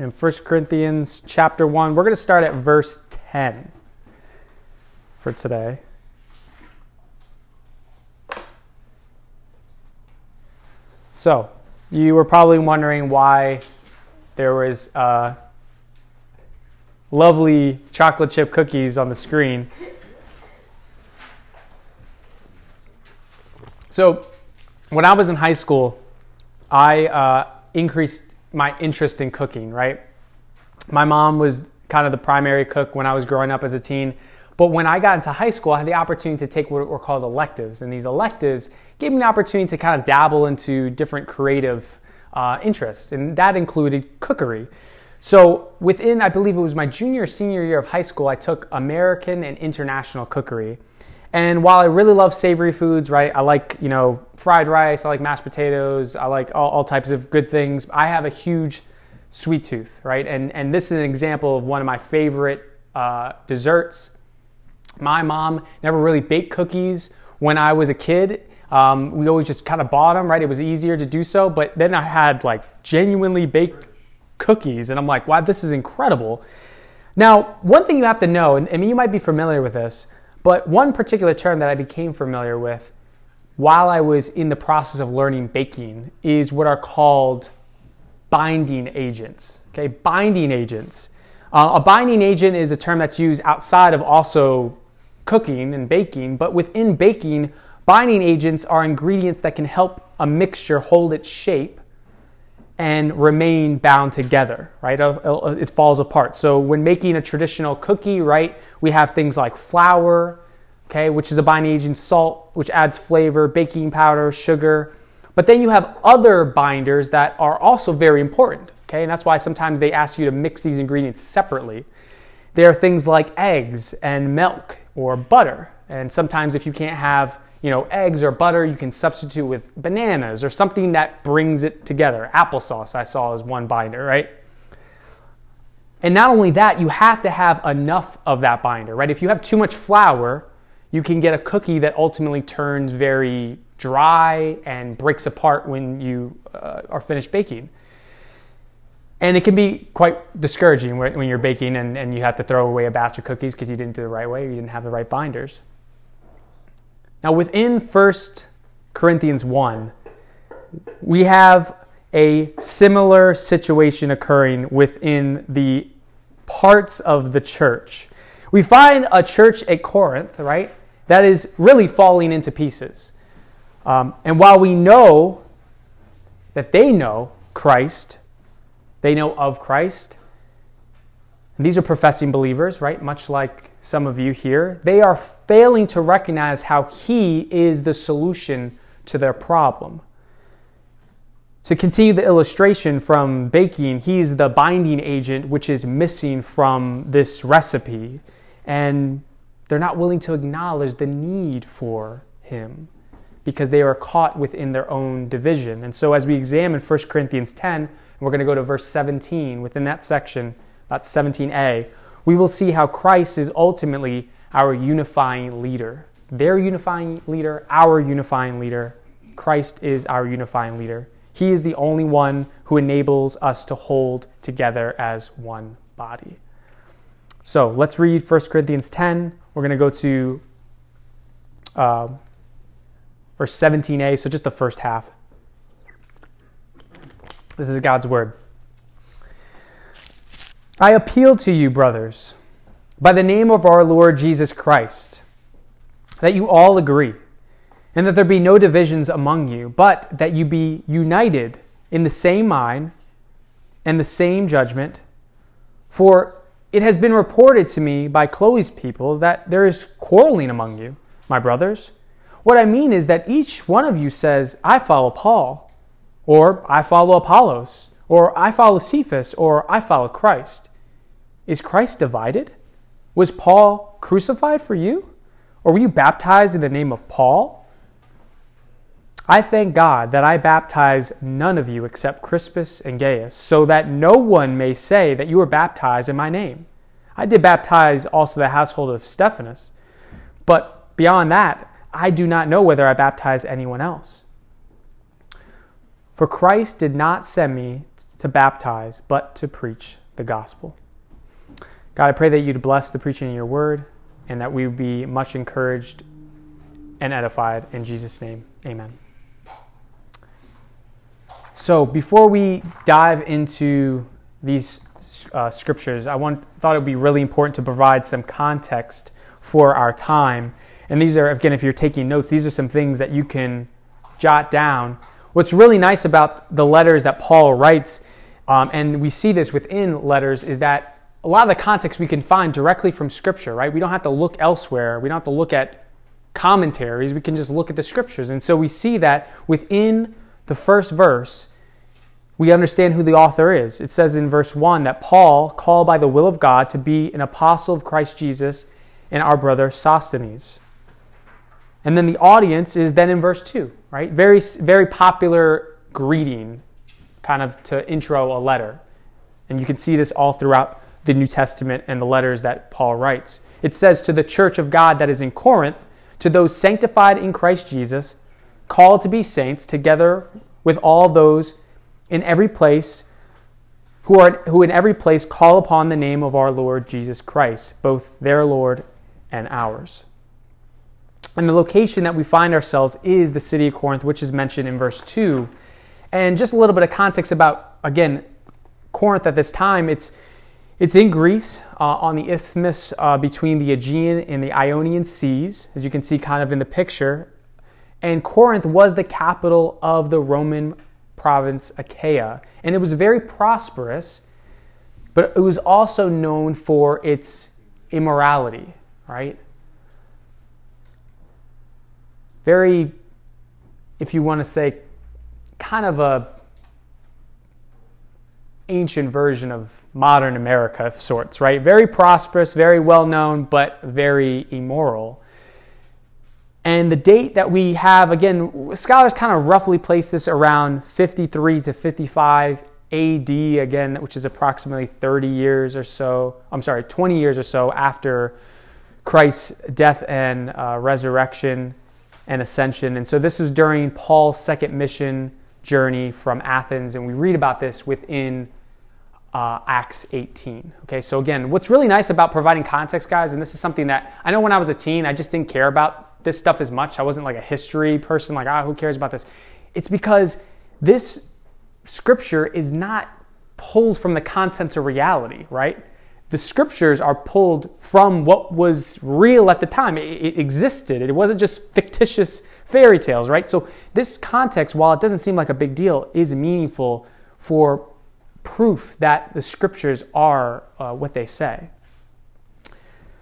in 1 Corinthians chapter 1. We're going to start at verse 10 for today. So, you were probably wondering why there was uh, lovely chocolate chip cookies on the screen. So, when I was in high school, I uh, increased my interest in cooking, right? My mom was kind of the primary cook when I was growing up as a teen. But when I got into high school, I had the opportunity to take what were called electives. And these electives gave me an opportunity to kind of dabble into different creative uh, interests. And that included cookery. So within, I believe it was my junior or senior year of high school, I took American and international cookery. And while I really love savory foods, right, I like, you know, fried rice, I like mashed potatoes, I like all, all types of good things. I have a huge sweet tooth, right? And, and this is an example of one of my favorite uh, desserts. My mom never really baked cookies when I was a kid. Um, we always just kind of bought them, right? It was easier to do so. But then I had like genuinely baked cookies, and I'm like, wow, this is incredible. Now, one thing you have to know, and I mean, you might be familiar with this, but one particular term that I became familiar with while I was in the process of learning baking is what are called binding agents. Okay, binding agents. Uh, a binding agent is a term that's used outside of also cooking and baking, but within baking, binding agents are ingredients that can help a mixture hold its shape and remain bound together, right? Uh, uh, it falls apart. So when making a traditional cookie, right, we have things like flour, okay, which is a binding agent, salt, which adds flavor, baking powder, sugar. But then you have other binders that are also very important, okay? And that's why sometimes they ask you to mix these ingredients separately. There are things like eggs and milk or butter. And sometimes if you can't have you know, eggs or butter you can substitute with bananas or something that brings it together. Applesauce, I saw, as one binder, right? And not only that, you have to have enough of that binder, right? If you have too much flour, you can get a cookie that ultimately turns very dry and breaks apart when you uh, are finished baking. And it can be quite discouraging when you're baking and, and you have to throw away a batch of cookies because you didn't do the right way, or you didn't have the right binders. Now, within 1 Corinthians 1, we have a similar situation occurring within the parts of the church. We find a church at Corinth, right, that is really falling into pieces. Um, and while we know that they know Christ, they know of Christ, these are professing believers, right, much like some of you here, they are failing to recognize how He is the solution to their problem. To continue the illustration from baking, He's the binding agent which is missing from this recipe, and they're not willing to acknowledge the need for Him because they are caught within their own division. And so, as we examine 1 Corinthians 10, and we're going to go to verse 17 within that section, about 17a, we will see how Christ is ultimately our unifying leader. Their unifying leader, our unifying leader. Christ is our unifying leader. He is the only one who enables us to hold together as one body. So let's read 1 Corinthians 10. We're going to go to uh, verse 17a, so just the first half. This is God's word. I appeal to you, brothers, by the name of our Lord Jesus Christ, that you all agree, and that there be no divisions among you, but that you be united in the same mind and the same judgment. For it has been reported to me by Chloe's people that there is quarreling among you, my brothers. What I mean is that each one of you says, I follow Paul, or I follow Apollos, or I follow Cephas, or I follow Christ. Is Christ divided? Was Paul crucified for you? Or were you baptized in the name of Paul? I thank God that I baptize none of you except Crispus and Gaius, so that no one may say that you were baptized in my name. I did baptize also the household of Stephanas, but beyond that, I do not know whether I baptized anyone else. For Christ did not send me to baptize, but to preach the gospel. God, I pray that you'd bless the preaching of your word and that we would be much encouraged and edified. In Jesus' name, amen. So, before we dive into these uh, scriptures, I want, thought it would be really important to provide some context for our time. And these are, again, if you're taking notes, these are some things that you can jot down. What's really nice about the letters that Paul writes, um, and we see this within letters, is that a lot of the context we can find directly from Scripture, right? We don't have to look elsewhere. We don't have to look at commentaries. We can just look at the Scriptures. And so we see that within the first verse, we understand who the author is. It says in verse 1 that Paul, called by the will of God to be an apostle of Christ Jesus, and our brother Sosthenes. And then the audience is then in verse 2, right? Very, very popular greeting, kind of to intro a letter. And you can see this all throughout the New Testament and the letters that Paul writes. It says, To the church of God that is in Corinth, to those sanctified in Christ Jesus, called to be saints, together with all those in every place who are who in every place call upon the name of our Lord Jesus Christ, both their Lord and ours. And the location that we find ourselves is the city of Corinth, which is mentioned in verse 2. And just a little bit of context about, again, Corinth at this time, it's, it's in Greece uh, on the isthmus uh, between the Aegean and the Ionian seas, as you can see kind of in the picture. And Corinth was the capital of the Roman province Achaia. And it was very prosperous, but it was also known for its immorality, right? Very, if you want to say, kind of a ancient version of modern America of sorts, right? Very prosperous, very well known, but very immoral. And the date that we have, again, scholars kind of roughly place this around 53 to 55 AD, again, which is approximately 30 years or so, I'm sorry, 20 years or so after Christ's death and uh, resurrection and ascension. And so this is during Paul's second mission journey from Athens, and we read about this within uh, Acts 18. Okay, so again, what's really nice about providing context, guys, and this is something that I know when I was a teen, I just didn't care about this stuff as much. I wasn't like a history person, like, ah, who cares about this? It's because this scripture is not pulled from the contents of reality, right? The scriptures are pulled from what was real at the time. It, it existed. It wasn't just fictitious fairy tales, right? So, this context, while it doesn't seem like a big deal, is meaningful for proof that the scriptures are uh, what they say.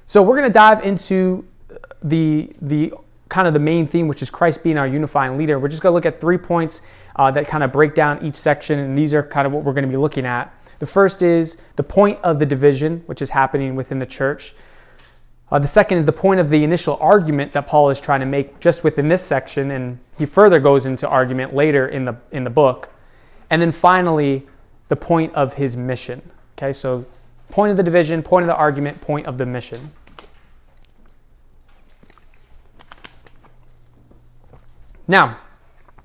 So, we're going to dive into the the kind of the main theme, which is Christ being our unifying leader. We're just going to look at three points uh, that kind of break down each section, and these are kind of what we're going to be looking at. The first is the point of the division, which is happening within the church. Uh, the second is the point of the initial argument that Paul is trying to make just within this section, and he further goes into argument later in the in the book. And then finally, the point of his mission. Okay, so point of the division, point of the argument, point of the mission. Now,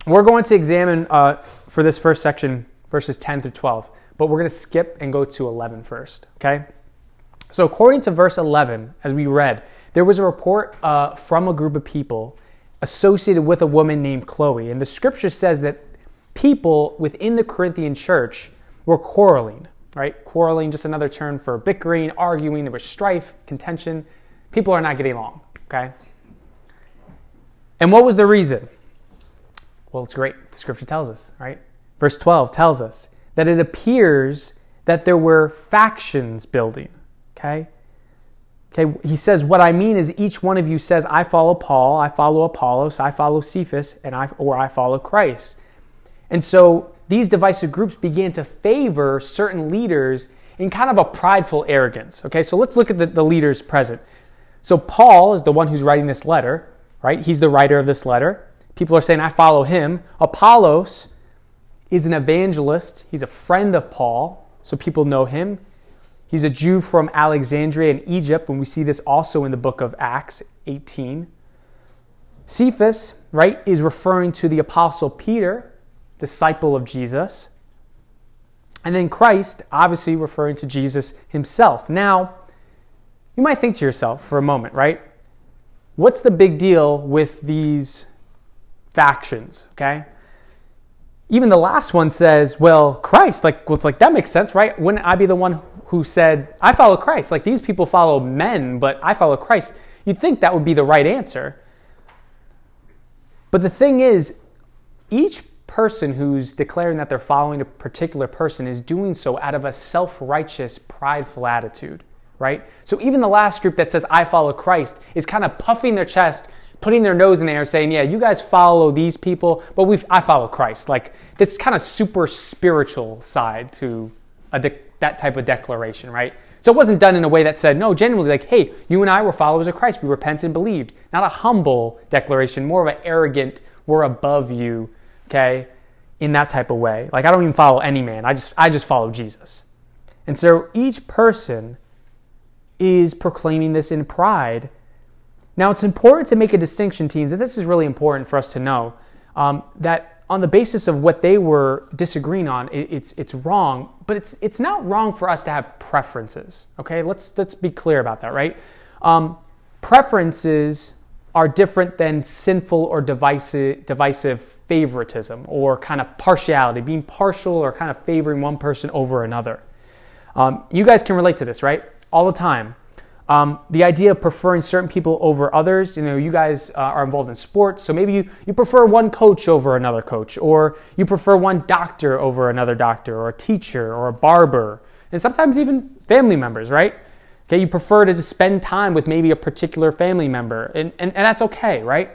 we're going to examine uh, for this first section verses 10 through 12, but we're going to skip and go to 11 first, okay? So, according to verse 11, as we read, there was a report uh, from a group of people associated with a woman named Chloe. And the scripture says that people within the Corinthian church were quarreling, right? Quarreling, just another term for bickering, arguing. There was strife, contention. People are not getting along, okay? And what was the reason? Well, it's great. The scripture tells us, right? Verse 12 tells us that it appears that there were factions building. Okay? Okay, he says, What I mean is each one of you says, I follow Paul, I follow Apollos, I follow Cephas, and I, or I follow Christ. And so these divisive groups began to favor certain leaders in kind of a prideful arrogance. Okay, so let's look at the, the leaders present. So Paul is the one who's writing this letter, right? He's the writer of this letter. People are saying, I follow him. Apollos is an evangelist, he's a friend of Paul, so people know him. He's a Jew from Alexandria in Egypt, and we see this also in the book of Acts 18. Cephas, right, is referring to the apostle Peter. Disciple of Jesus. And then Christ, obviously referring to Jesus himself. Now, you might think to yourself for a moment, right? What's the big deal with these factions, okay? Even the last one says, well, Christ, like, well, it's like, that makes sense, right? Wouldn't I be the one who said, I follow Christ? Like, these people follow men, but I follow Christ. You'd think that would be the right answer. But the thing is, each person who's declaring that they're following a particular person is doing so out of a self righteous, prideful attitude, right? So even the last group that says, I follow Christ, is kind of puffing their chest, putting their nose in the air, saying, Yeah, you guys follow these people, but we I follow Christ. Like this kind of super spiritual side to de- that type of declaration, right? So it wasn't done in a way that said, no, genuinely, like, hey, you and I were followers of Christ. We repented and believed. Not a humble declaration, more of an arrogant, we're above you, okay, in that type of way. Like, I don't even follow any man. I just, I just follow Jesus. And so each person is proclaiming this in pride. Now, it's important to make a distinction, teens, and this is really important for us to know um, that on the basis of what they were disagreeing on, it, it's it's wrong. But it's it's not wrong for us to have preferences. Okay, let's let's be clear about that, right? Um, preferences are different than sinful or divisive, divisive favoritism or kind of partiality, being partial or kind of favoring one person over another. Um, you guys can relate to this, right? All the time. Um, the idea of preferring certain people over others, you know, you guys uh, are involved in sports, so maybe you, you prefer one coach over another coach, or you prefer one doctor over another doctor, or a teacher, or a barber, and sometimes even family members, right? Okay, you prefer to spend time with maybe a particular family member, and, and, and that's okay, right?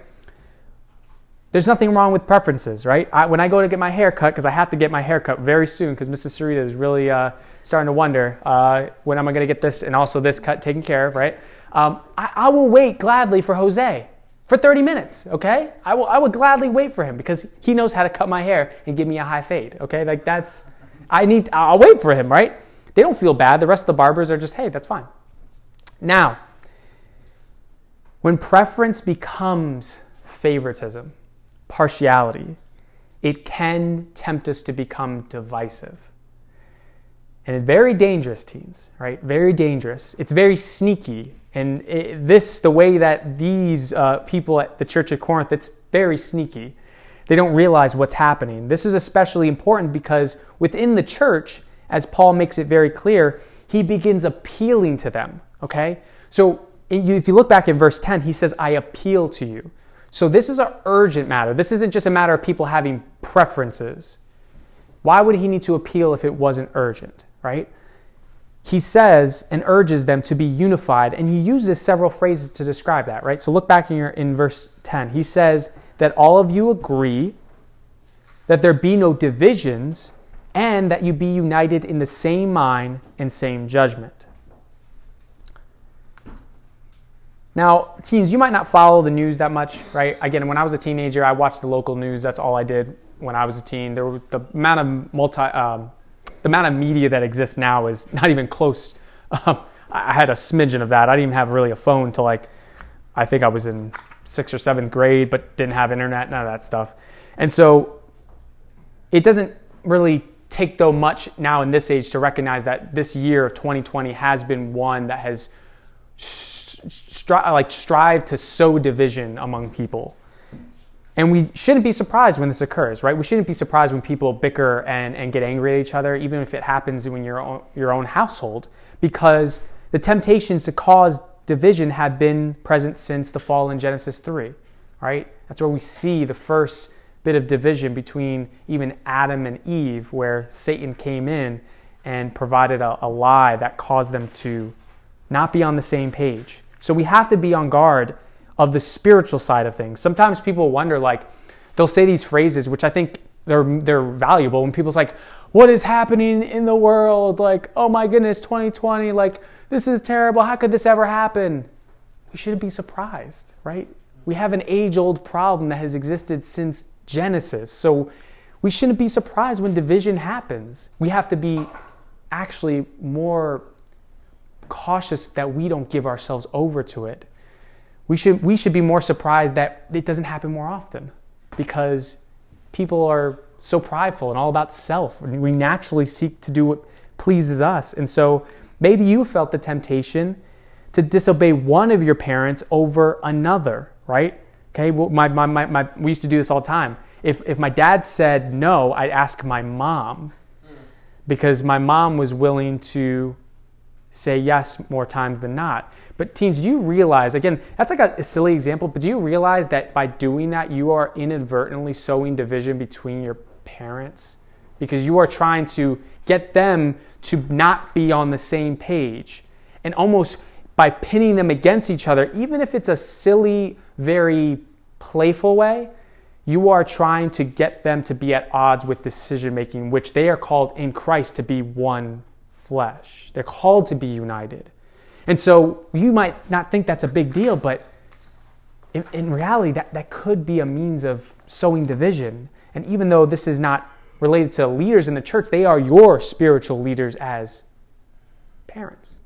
There's nothing wrong with preferences, right? I, when I go to get my hair cut, because I have to get my hair cut very soon, because Mrs. Sarita is really uh, starting to wonder uh, when am I going to get this and also this cut taken care of, right? Um, I, I, will wait gladly for Jose for 30 minutes, okay? I will, I will gladly wait for him because he knows how to cut my hair and give me a high fade, okay? Like that's, I need, I'll wait for him, right? They don't feel bad. The rest of the barbers are just, hey, that's fine. Now, when preference becomes favoritism, partiality, it can tempt us to become divisive. And very dangerous, teens, right? Very dangerous. It's very sneaky. And it, this, the way that these uh, people at the Church of Corinth, it's very sneaky. They don't realize what's happening. This is especially important because within the church, as Paul makes it very clear, he begins appealing to them, okay? So if you look back in verse 10, he says, I appeal to you. So this is an urgent matter. This isn't just a matter of people having preferences. Why would he need to appeal if it wasn't urgent? right? He says and urges them to be unified, and he uses several phrases to describe that, right? So look back in, your, in verse 10. He says that all of you agree, that there be no divisions, and that you be united in the same mind and same judgment. Now, teens, you might not follow the news that much, right? Again, when I was a teenager, I watched the local news. That's all I did when I was a teen. There were the amount of multi, um, the amount of media that exists now is not even close. Um, I had a smidgen of that. I didn't even have really a phone until like I think I was in sixth or seventh grade, but didn't have internet, none of that stuff. And so it doesn't really take though much now in this age to recognize that this year of 2020 has been one that has stri- like strived to sow division among people. And we shouldn't be surprised when this occurs, right? We shouldn't be surprised when people bicker and, and get angry at each other, even if it happens in your own, your own household, because the temptations to cause division have been present since the fall in Genesis 3, right? That's where we see the first bit of division between even Adam and Eve, where Satan came in and provided a, a lie that caused them to not be on the same page. So we have to be on guard of the spiritual side of things. Sometimes people wonder, like, they'll say these phrases, which I think they're they're valuable. When people's like, "What is happening in the world?" Like, "Oh my goodness, 2020! Like, this is terrible. How could this ever happen?" We shouldn't be surprised, right? We have an age-old problem that has existed since Genesis, so we shouldn't be surprised when division happens. We have to be actually more cautious that we don't give ourselves over to it we should, we should be more surprised that it doesn't happen more often because people are so prideful and all about self. We naturally seek to do what pleases us. And so maybe you felt the temptation to disobey one of your parents over another, right? Okay, well, my, my, my, my, we used to do this all the time. If, if my dad said no, I'd ask my mom because my mom was willing to say yes more times than not. But teens, do you realize, again, that's like a, silly example, but do you realize that by doing that, you are inadvertently sowing division between your parents? Because you are trying to get them to not be on the same page. And almost by pinning them against each other, even if it's a silly, very playful way, you are trying to get them to be at odds with decision making, which they are called in Christ to be one flesh. They're called to be united. And so you might not think that's a big deal, but in, in, reality, that, that could be a means of sowing division. And even though this is not related to leaders in the church, they are your spiritual leaders as parents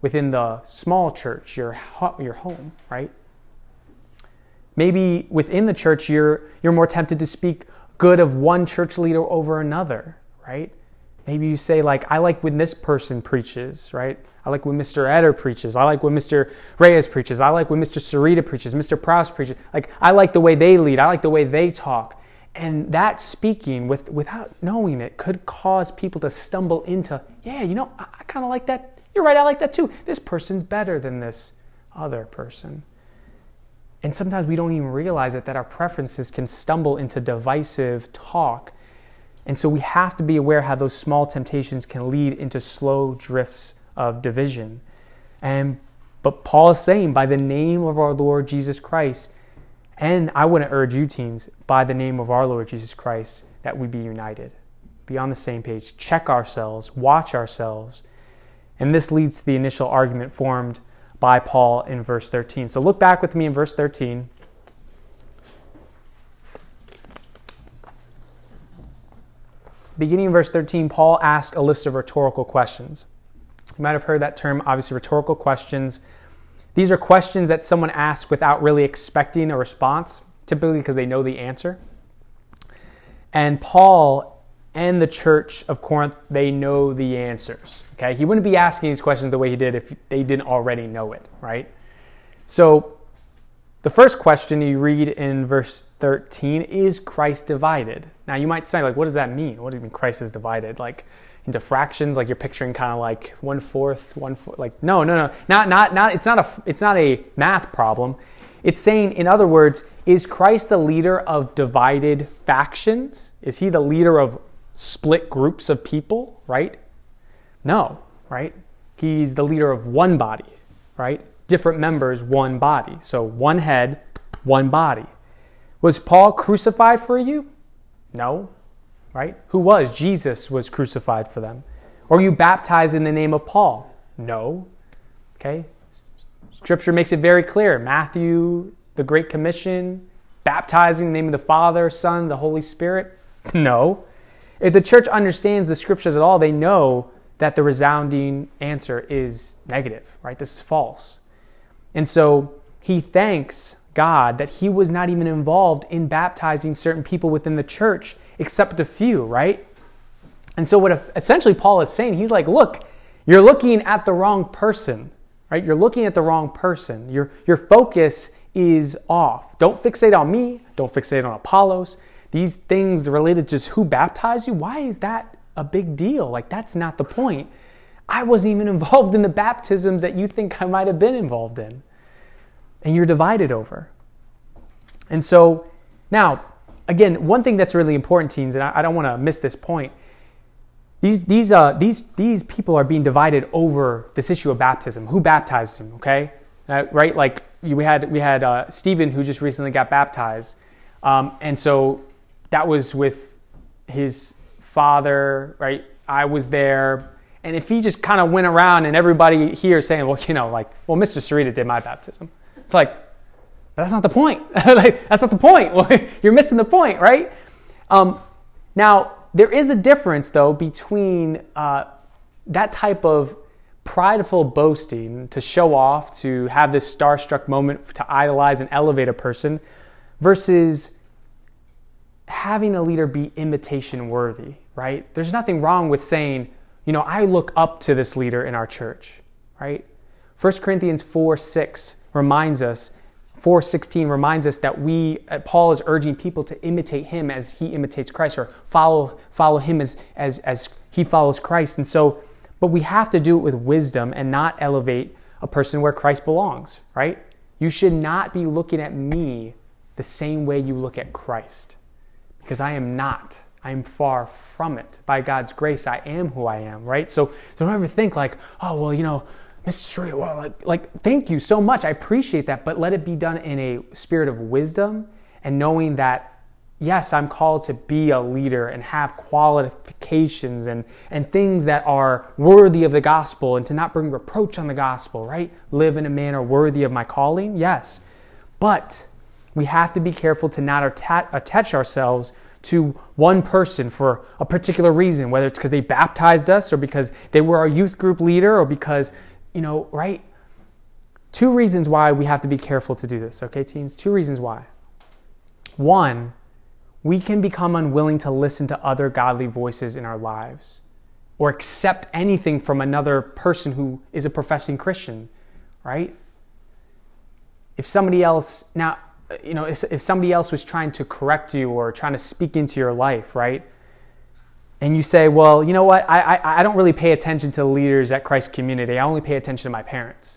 within the small church, your, your home, right? Maybe within the church, you're, you're more tempted to speak good of one church leader over another, right? Maybe you say, like, I like when this person preaches, right? I like when Mr. Eder preaches. I like when Mr. Reyes preaches. I like when Mr. Sarita preaches, Mr. Prouse preaches. Like, I like the way they lead. I like the way they talk. And that speaking with, without knowing it could cause people to stumble into, yeah, you know, I, I kind of like that. You're right, I like that too. This person's better than this other person. And sometimes we don't even realize it that our preferences can stumble into divisive talk. And so we have to be aware how those small temptations can lead into slow drifts of division. And but Paul is saying by the name of our Lord Jesus Christ, and I want to urge you teens, by the name of our Lord Jesus Christ, that we be united. Be on the same page. Check ourselves, watch ourselves. And this leads to the initial argument formed by Paul in verse 13. So look back with me in verse 13. Beginning in verse 13, Paul asked a list of rhetorical questions. You might have heard that term, obviously, rhetorical questions. These are questions that someone asks without really expecting a response, typically because they know the answer. And Paul and the church of Corinth, they know the answers. Okay? He wouldn't be asking these questions the way he did if they didn't already know it, right? So, the first question you read in verse 13 is Christ divided? Now, you might say, like, what does that mean? What do you mean Christ is divided? Like, into fractions, like you're picturing kind of like one fourth, one fourth, like, no, no, no, not, not, not, it's not a, it's not a math problem. It's saying, in other words, is Christ the leader of divided factions? Is he the leader of split groups of people, right? No, right? He's the leader of one body, right? Different members, one body. So one head, one body. Was Paul crucified for you? No, right? Who was? Jesus was crucified for them. Or you baptized in the name of Paul? No. Okay? Scripture makes it very clear. Matthew, the Great Commission, baptizing in the name of the Father, Son, the Holy Spirit? No. If the church understands the scriptures at all, they know that the resounding answer is negative, right? This is false. And so he thanks God that he was not even involved in baptizing certain people within the church, except a few, right? And so, what essentially Paul is saying, he's like, look, you're looking at the wrong person, right? You're looking at the wrong person. Your, your focus is off. Don't fixate on me. Don't fixate on Apollos. These things related to just who baptized you, why is that a big deal. Like, that's not the point. I wasn't even involved in the baptisms that you think I might have been involved in. And you're divided over. And so, now, again, one thing that's really important, teens, and I, I don't want to miss this point. These, these, uh, these, these people are being divided over this issue of baptism. Who baptized him, okay? Uh, right? Like, we had, we had uh, Stephen who just recently got baptized. Um, and so that was with his father, right? I was there. And if he just kind of went around and everybody here saying, well, you know, like, well, Mr. Sarita did my baptism. It's like, that's not the point. like, that's not the point. You're missing the point, right? Um, now, there is a difference, though, between uh, that type of prideful boasting to show off, to have this starstruck moment, to idolize and elevate a person, versus having a leader be imitation worthy, right? There's nothing wrong with saying, you know, I look up to this leader in our church, right? 1 Corinthians 4 6 reminds us 4:16 reminds us that we uh, Paul is urging people to imitate him as he imitates Christ or follow follow him as as as he follows Christ. And so but we have to do it with wisdom and not elevate a person where Christ belongs, right? You should not be looking at me the same way you look at Christ because I am not. I am far from it. By God's grace, I am who I am, right? So, so don't ever think like, oh, well, you know, Mr. Well, like, like, thank you so much. I appreciate that. But let it be done in a spirit of wisdom and knowing that, yes, I'm called to be a leader and have qualifications and, and things that are worthy of the gospel and to not bring reproach on the gospel, right? Live in a manner worthy of my calling, yes. But we have to be careful to not attach ourselves to one person for a particular reason, whether it's because they baptized us or because they were our youth group leader or because you know, right? Two reasons why we have to be careful to do this, okay, teens? Two reasons why. One, we can become unwilling to listen to other godly voices in our lives or accept anything from another person who is a professing Christian, right? If somebody else, now, you know, if, if somebody else was trying to correct you or trying to speak into your life, right? and you say, well, you know what, I, I, I don't really pay attention to the leaders at Christ Community. I only pay attention to my parents.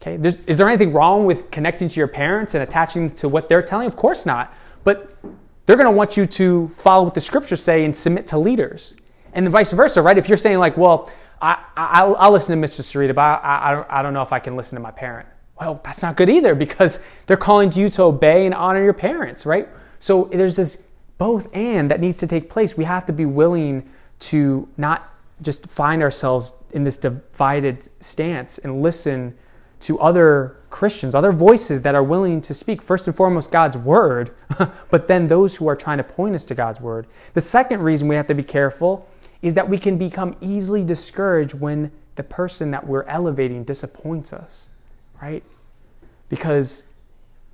Okay, There's, is there anything wrong with connecting to your parents and attaching to what they're telling? Of course not. But they're going to want you to follow what the scriptures say and submit to leaders. And vice versa, right? If you're saying, like, well, I, I, will listen to Mr. Sarita, but I, I, I don't know if I can listen to my parent. Well, that's not good either because they're calling to you to obey and honor your parents, right? So there's this both and that needs to take place. We have to be willing to not just find ourselves in this divided stance and listen to other Christians, other voices that are willing to speak, first and foremost, God's word, but then those who are trying to point us to God's word. The second reason we have to be careful is that we can become easily discouraged when the person that we're elevating disappoints us, right? Because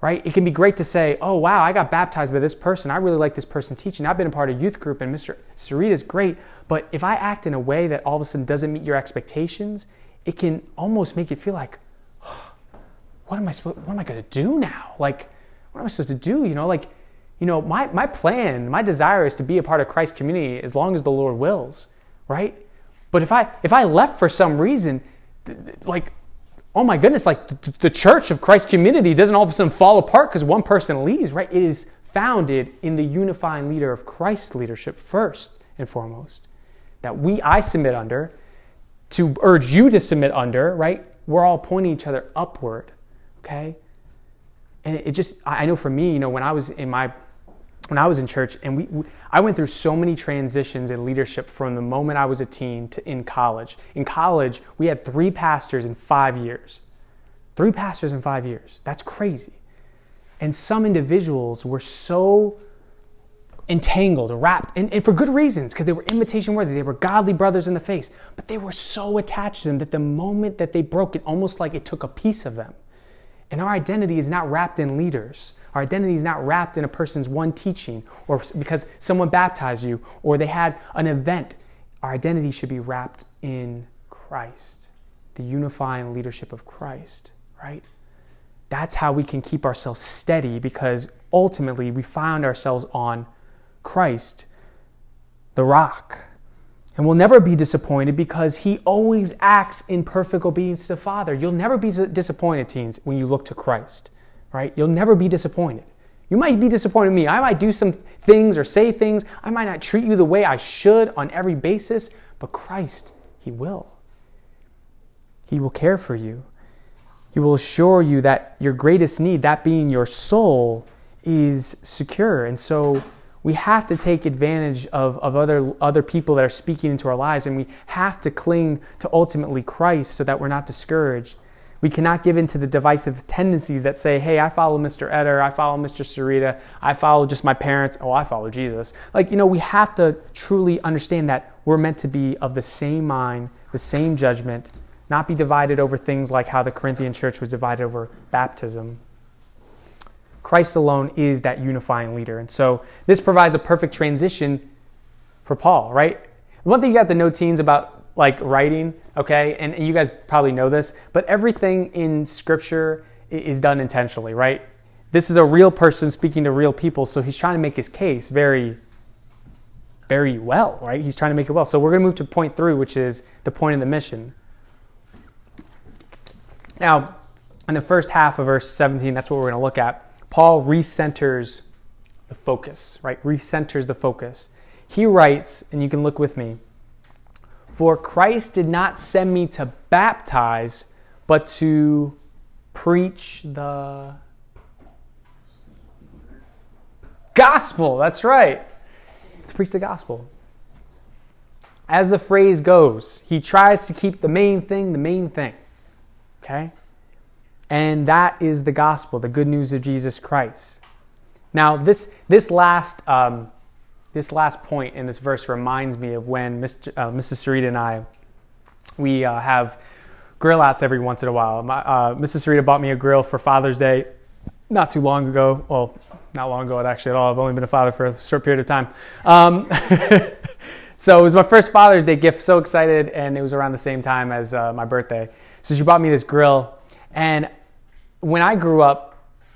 right? It can be great to say, oh, wow, I got baptized by this person. I really like this person teaching. I've been a part of youth group and Mr. Sarita is great. But if I act in a way that all of a sudden doesn't meet your expectations, it can almost make you feel like, oh, what am I supposed, what am I going to do now? Like, what am I supposed to do? You know, like, you know, my, my plan, my desire is to be a part of Christ's community as long as the Lord wills, right? But if I, if I left for some reason, like oh my goodness, like the church of Christ community doesn't all of a sudden fall apart because one person leaves, right? It is founded in the unifying leader of Christ's leadership first and foremost. That we, I submit under, to urge you to submit under, right? We're all pointing each other upward, okay? And it just, I know for me, you know, when I was in my when I was in church, and we, we, I went through so many transitions in leadership from the moment I was a teen to in college. In college, we had three pastors in five years. Three pastors in five years. That's crazy. And some individuals were so entangled, wrapped, and, and for good reasons, because they were imitation worthy. They were godly brothers in the face, but they were so attached to them that the moment that they broke it, almost like it took a piece of them. And our identity is not wrapped in leaders. Our identity is not wrapped in a person's one teaching or because someone baptized you or they had an event. Our identity should be wrapped in Christ, the unifying leadership of Christ, right? That's how we can keep ourselves steady because ultimately we found ourselves on Christ, the rock. And we'll never be disappointed because he always acts in perfect obedience to the Father. You'll never be disappointed, teens, when you look to Christ, right? You'll never be disappointed. You might be disappointed in me. I might do some things or say things. I might not treat you the way I should on every basis, but Christ, he will. He will care for you. He will assure you that your greatest need, that being your soul, is secure. And so, we have to take advantage of, of other, other people that are speaking into our lives, and we have to cling to ultimately Christ so that we're not discouraged. We cannot give in to the divisive tendencies that say, hey, I follow Mr. Eder, I follow Mr. Sarita, I follow just my parents, oh, I follow Jesus. Like, you know, we have to truly understand that we're meant to be of the same mind, the same judgment, not be divided over things like how the Corinthian church was divided over baptism. Christ alone is that unifying leader. And so this provides a perfect transition for Paul, right? One thing you have to know, teens, about like writing, okay, and, and you guys probably know this, but everything in Scripture is done intentionally, right? This is a real person speaking to real people, so he's trying to make his case very, very well, right? He's trying to make it well. So we're going to move to point three, which is the point of the mission. Now, in the first half of verse 17, that's what we're going to look at. Paul recenters the focus, right? Recenters the focus. He writes, and you can look with me For Christ did not send me to baptize, but to preach the gospel. That's right. To preach the gospel. As the phrase goes, he tries to keep the main thing the main thing. Okay? And that is the gospel, the good news of Jesus Christ. Now, this, this, last, um, this last point in this verse reminds me of when Mr., uh, Mrs. Sarita and I, we uh, have grill outs every once in a while. My, uh, Mrs. Sarita bought me a grill for Father's Day not too long ago. Well, not long ago actually at all. I've only been a father for a short period of time. Um, so it was my first Father's Day gift. So excited, and it was around the same time as uh, my birthday. So she bought me this grill, and when I grew up,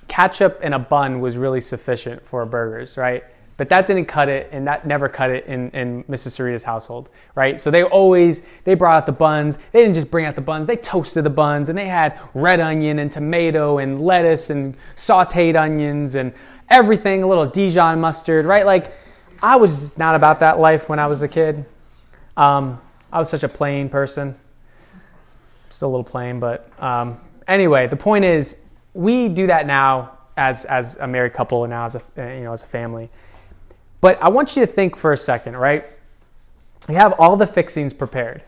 ketchup and a bun was really sufficient for burgers, right? But that didn't cut it, and that never cut it in, in Mrs. Sarita's household, right? So they always they brought out the buns. They didn't just bring out the buns; they toasted the buns, and they had red onion and tomato and lettuce and sautéed onions and everything. A little Dijon mustard, right? Like I was not about that life when I was a kid. Um, I was such a plain person. Still a little plain, but um, anyway, the point is, we do that now as as a married couple and now as a you know as a family. But I want you to think for a second, right? You have all the fixings prepared.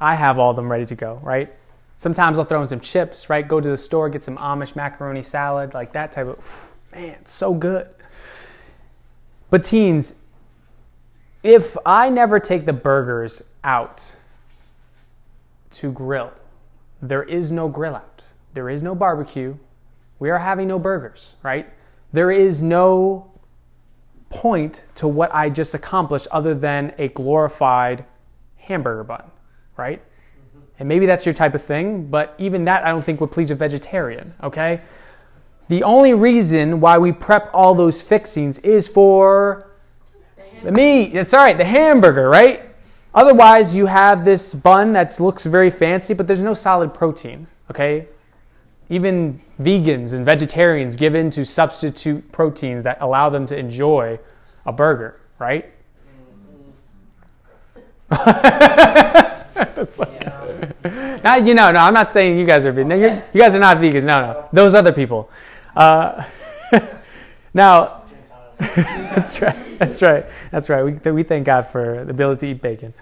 I have all of them ready to go, right? Sometimes I'll throw in some chips, right? Go to the store, get some Amish macaroni salad, like that type of man, so good. But teens, if I never take the burgers out to grill, there is no grill out. There is no barbecue. We are having no burgers, right? There is no point to what I just accomplished other than a glorified hamburger bun, right? And maybe that's your type of thing, but even that I don't think would please a vegetarian, okay? The only reason why we prep all those fixings is for the meat. It's all right, the hamburger, right? Otherwise, you have this bun that looks very fancy, but there's no solid protein, okay? Even vegans and vegetarians give in to substitute proteins that allow them to enjoy a burger, right? That's like, now, you know, no, I'm not saying you guys are vegan. No, you guys are not vegans. No, no, those other people. Uh, now, that's right. That's right. That's right. We, we thank God for the ability to eat bacon.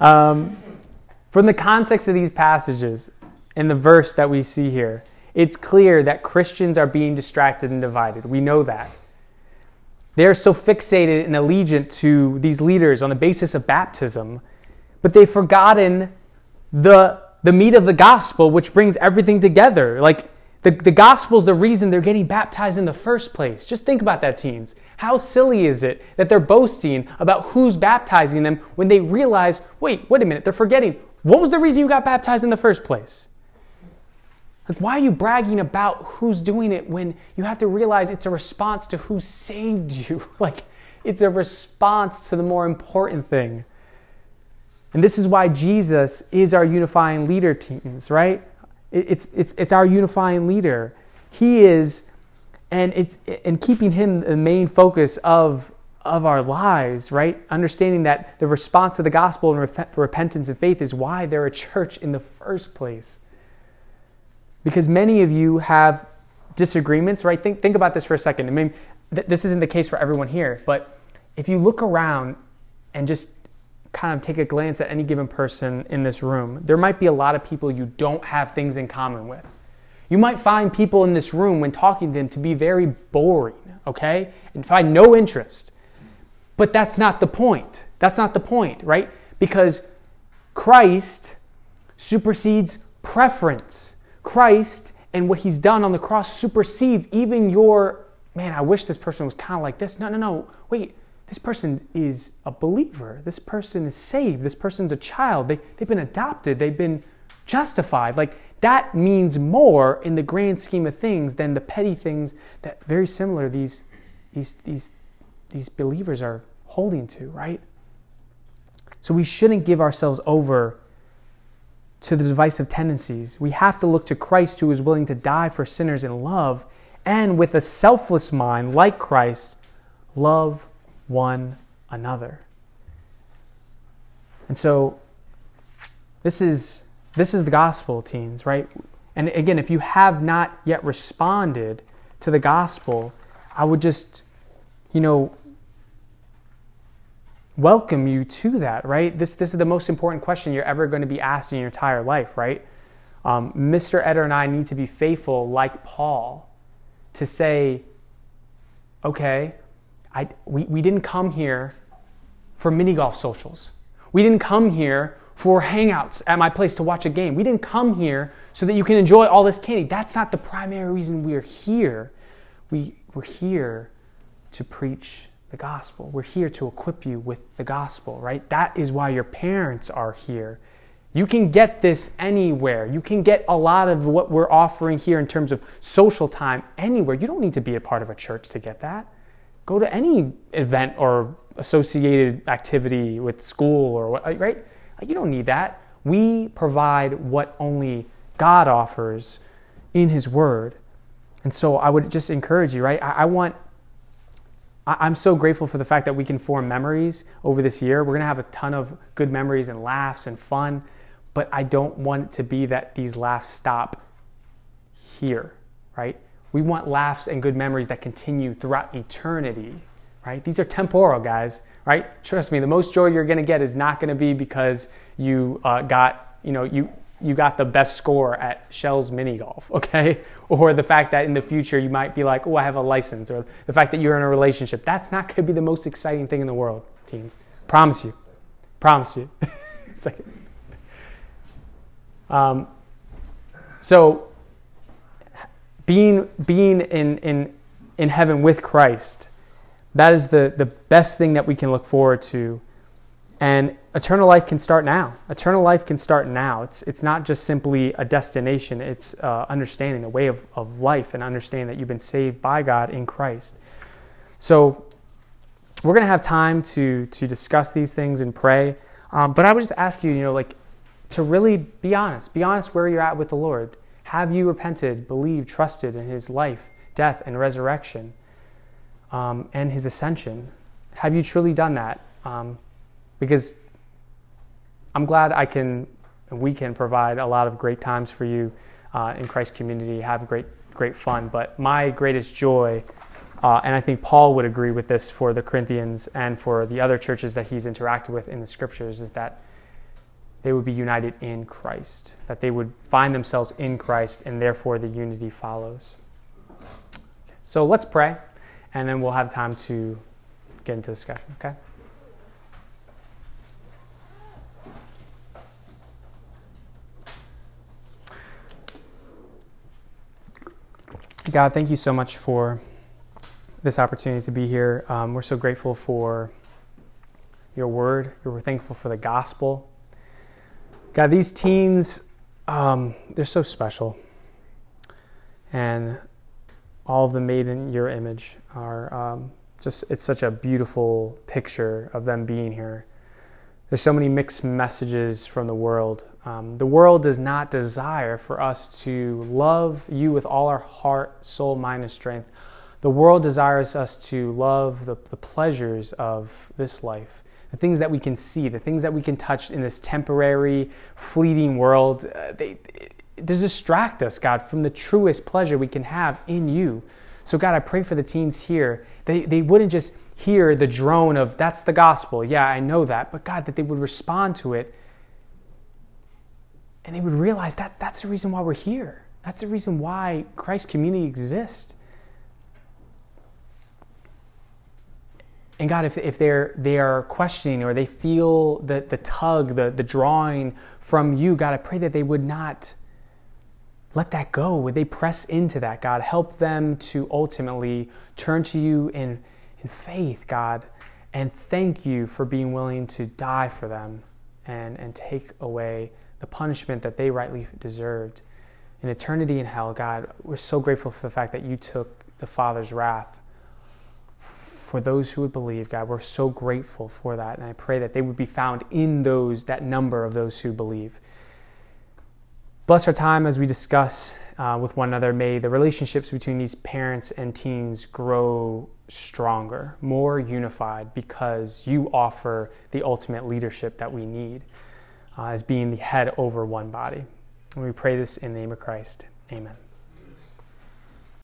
Um, from the context of these passages and the verse that we see here, it's clear that Christians are being distracted and divided. We know that. They're so fixated and allegiant to these leaders on the basis of baptism, but they've forgotten the, the meat of the gospel, which brings everything together. Like, the, the gospel is the reason they're getting baptized in the first place. Just think about that, teens. How silly is it that they're boasting about who's baptizing them when they realize, wait, wait a minute, they're forgetting. What was the reason you got baptized in the first place? Like, why are you bragging about who's doing it when you have to realize it's a response to who saved you? Like, it's a response to the more important thing. And this is why Jesus is our unifying leader, teens, right? It's, it's, it's our unifying leader. He is, and it's and keeping him the main focus of, of our lives, right? Understanding that the response to the gospel and rep- repentance and faith is why they're a church in the first place. Because many of you have disagreements, right? Think, think about this for a second. I mean, th- this isn't the case for everyone here, but if you look around and just kind of take a glance at any given person in this room, there might be a lot of people you don't have things in common with. You might find people in this room, when talking to them, to be very boring, okay? And find no interest. But that's not the point. That's not the point, right? Because Christ supersedes preference. Christ and what he's done on the cross supersedes even your, man, I wish this person was kind of like this. No, no, no. Wait, this person is a believer. This person is saved. This person's a child. They, they've been adopted. They've been justified. Like that means more in the grand scheme of things than the petty things that very similar these, these, these, these believers are holding to, right? So we shouldn't give ourselves over to the divisive tendencies. We have to look to Christ who is willing to die for sinners in love and with a selfless mind like Christ, love one another. And so this is this is the gospel, teens, right? And again, if you have not yet responded to the gospel, I would just, you know, welcome you to that, right? This, this is the most important question you're ever going to be asked in your entire life, right? Um, Mr. Eder and I need to be faithful, like Paul, to say, okay, I, we, we didn't come here for mini golf socials. We didn't come here for hangouts at my place to watch a game. We didn't come here so that you can enjoy all this candy. That's not the primary reason we're here. We, we're here to preach the gospel. We're here to equip you with the gospel, right? That is why your parents are here. You can get this anywhere. You can get a lot of what we're offering here in terms of social time anywhere. You don't need to be a part of a church to get that. Go to any event or associated activity with school or what, right? You don't need that. We provide what only God offers in His Word. And so I would just encourage you, right? I, want I'm so grateful for the fact that we can form memories over this year. We're going to have a ton of good memories and laughs and fun, but I don't want it to be that these laughs stop here, right? We want laughs and good memories that continue throughout eternity, right? These are temporal, guys, right? Trust me, the most joy you're going to get is not going to be because you uh, got, you know, you you got the best score at Shell's mini golf, okay? Or the fact that in the future you might be like, oh, I have a license, or the fact that you're in a relationship. That's not gonna be the most exciting thing in the world, teens. Promise you. Promise you. um, so, being, being in, in, in heaven with Christ, that is the, the best thing that we can look forward to and eternal life can start now. Eternal life can start now. It's, it's not just simply a destination, it's uh, understanding, a way of, of life, and understanding that you've been saved by God in Christ. So, we're to have time to, to discuss these things and pray. Um, but I would just ask you, you know, like, to really be honest. Be honest where you're at with the Lord. Have you repented, believed, trusted in His life, death, and resurrection, um, and His ascension? Have you truly done that? Um, because I'm glad I can and we can provide a lot of great times for you uh, in Christ community, have great great fun. But my greatest joy, uh, and I think Paul would agree with this for the Corinthians and for the other churches that he's interacted with in the scriptures, is that they would be united in Christ, that they would find themselves in Christ, and therefore the unity follows. So let's pray, and then we'll have time to get into the discussion. Okay. God, thank you so much for this opportunity to be here. Um, we're so grateful for your word. We're thankful for the gospel. God, these teens, um, they're so special. And all of them made in your image are um, just, it's such a beautiful picture of them being here. There's so many mixed messages from the world. Um, the world does not desire for us to love you with all our heart, soul, mind, and strength. The world desires us to love the, the pleasures of this life, the things that we can see, the things that we can touch in this temporary, fleeting world. Uh, they, they distract us, God, from the truest pleasure we can have in you. So, God, I pray for the teens here. They, they wouldn't just hear the drone of, that's the gospel. Yeah, I know that. But God, that they would respond to it and they would realize that that's the reason why we're here. That's the reason why Christ's community exists. And God, if, if they're they are questioning or they feel the, the tug, the, the drawing from you, God, I pray that they would not let that go? Would they press into that, God? Help them to ultimately turn to you in, in faith, God, and thank you for being willing to die for them and, and take away the punishment that they rightly deserved. In eternity in hell, God, we're so grateful for the fact that you took the Father's wrath for those who would believe, God. We're so grateful for that. And I pray that they would be found in those, that number of those who believe. Bless our time as we discuss uh, with one another. May the relationships between these parents and teens grow stronger, more unified, because you offer the ultimate leadership that we need uh, as being the head over one body. And we pray this in the name of Christ. Amen.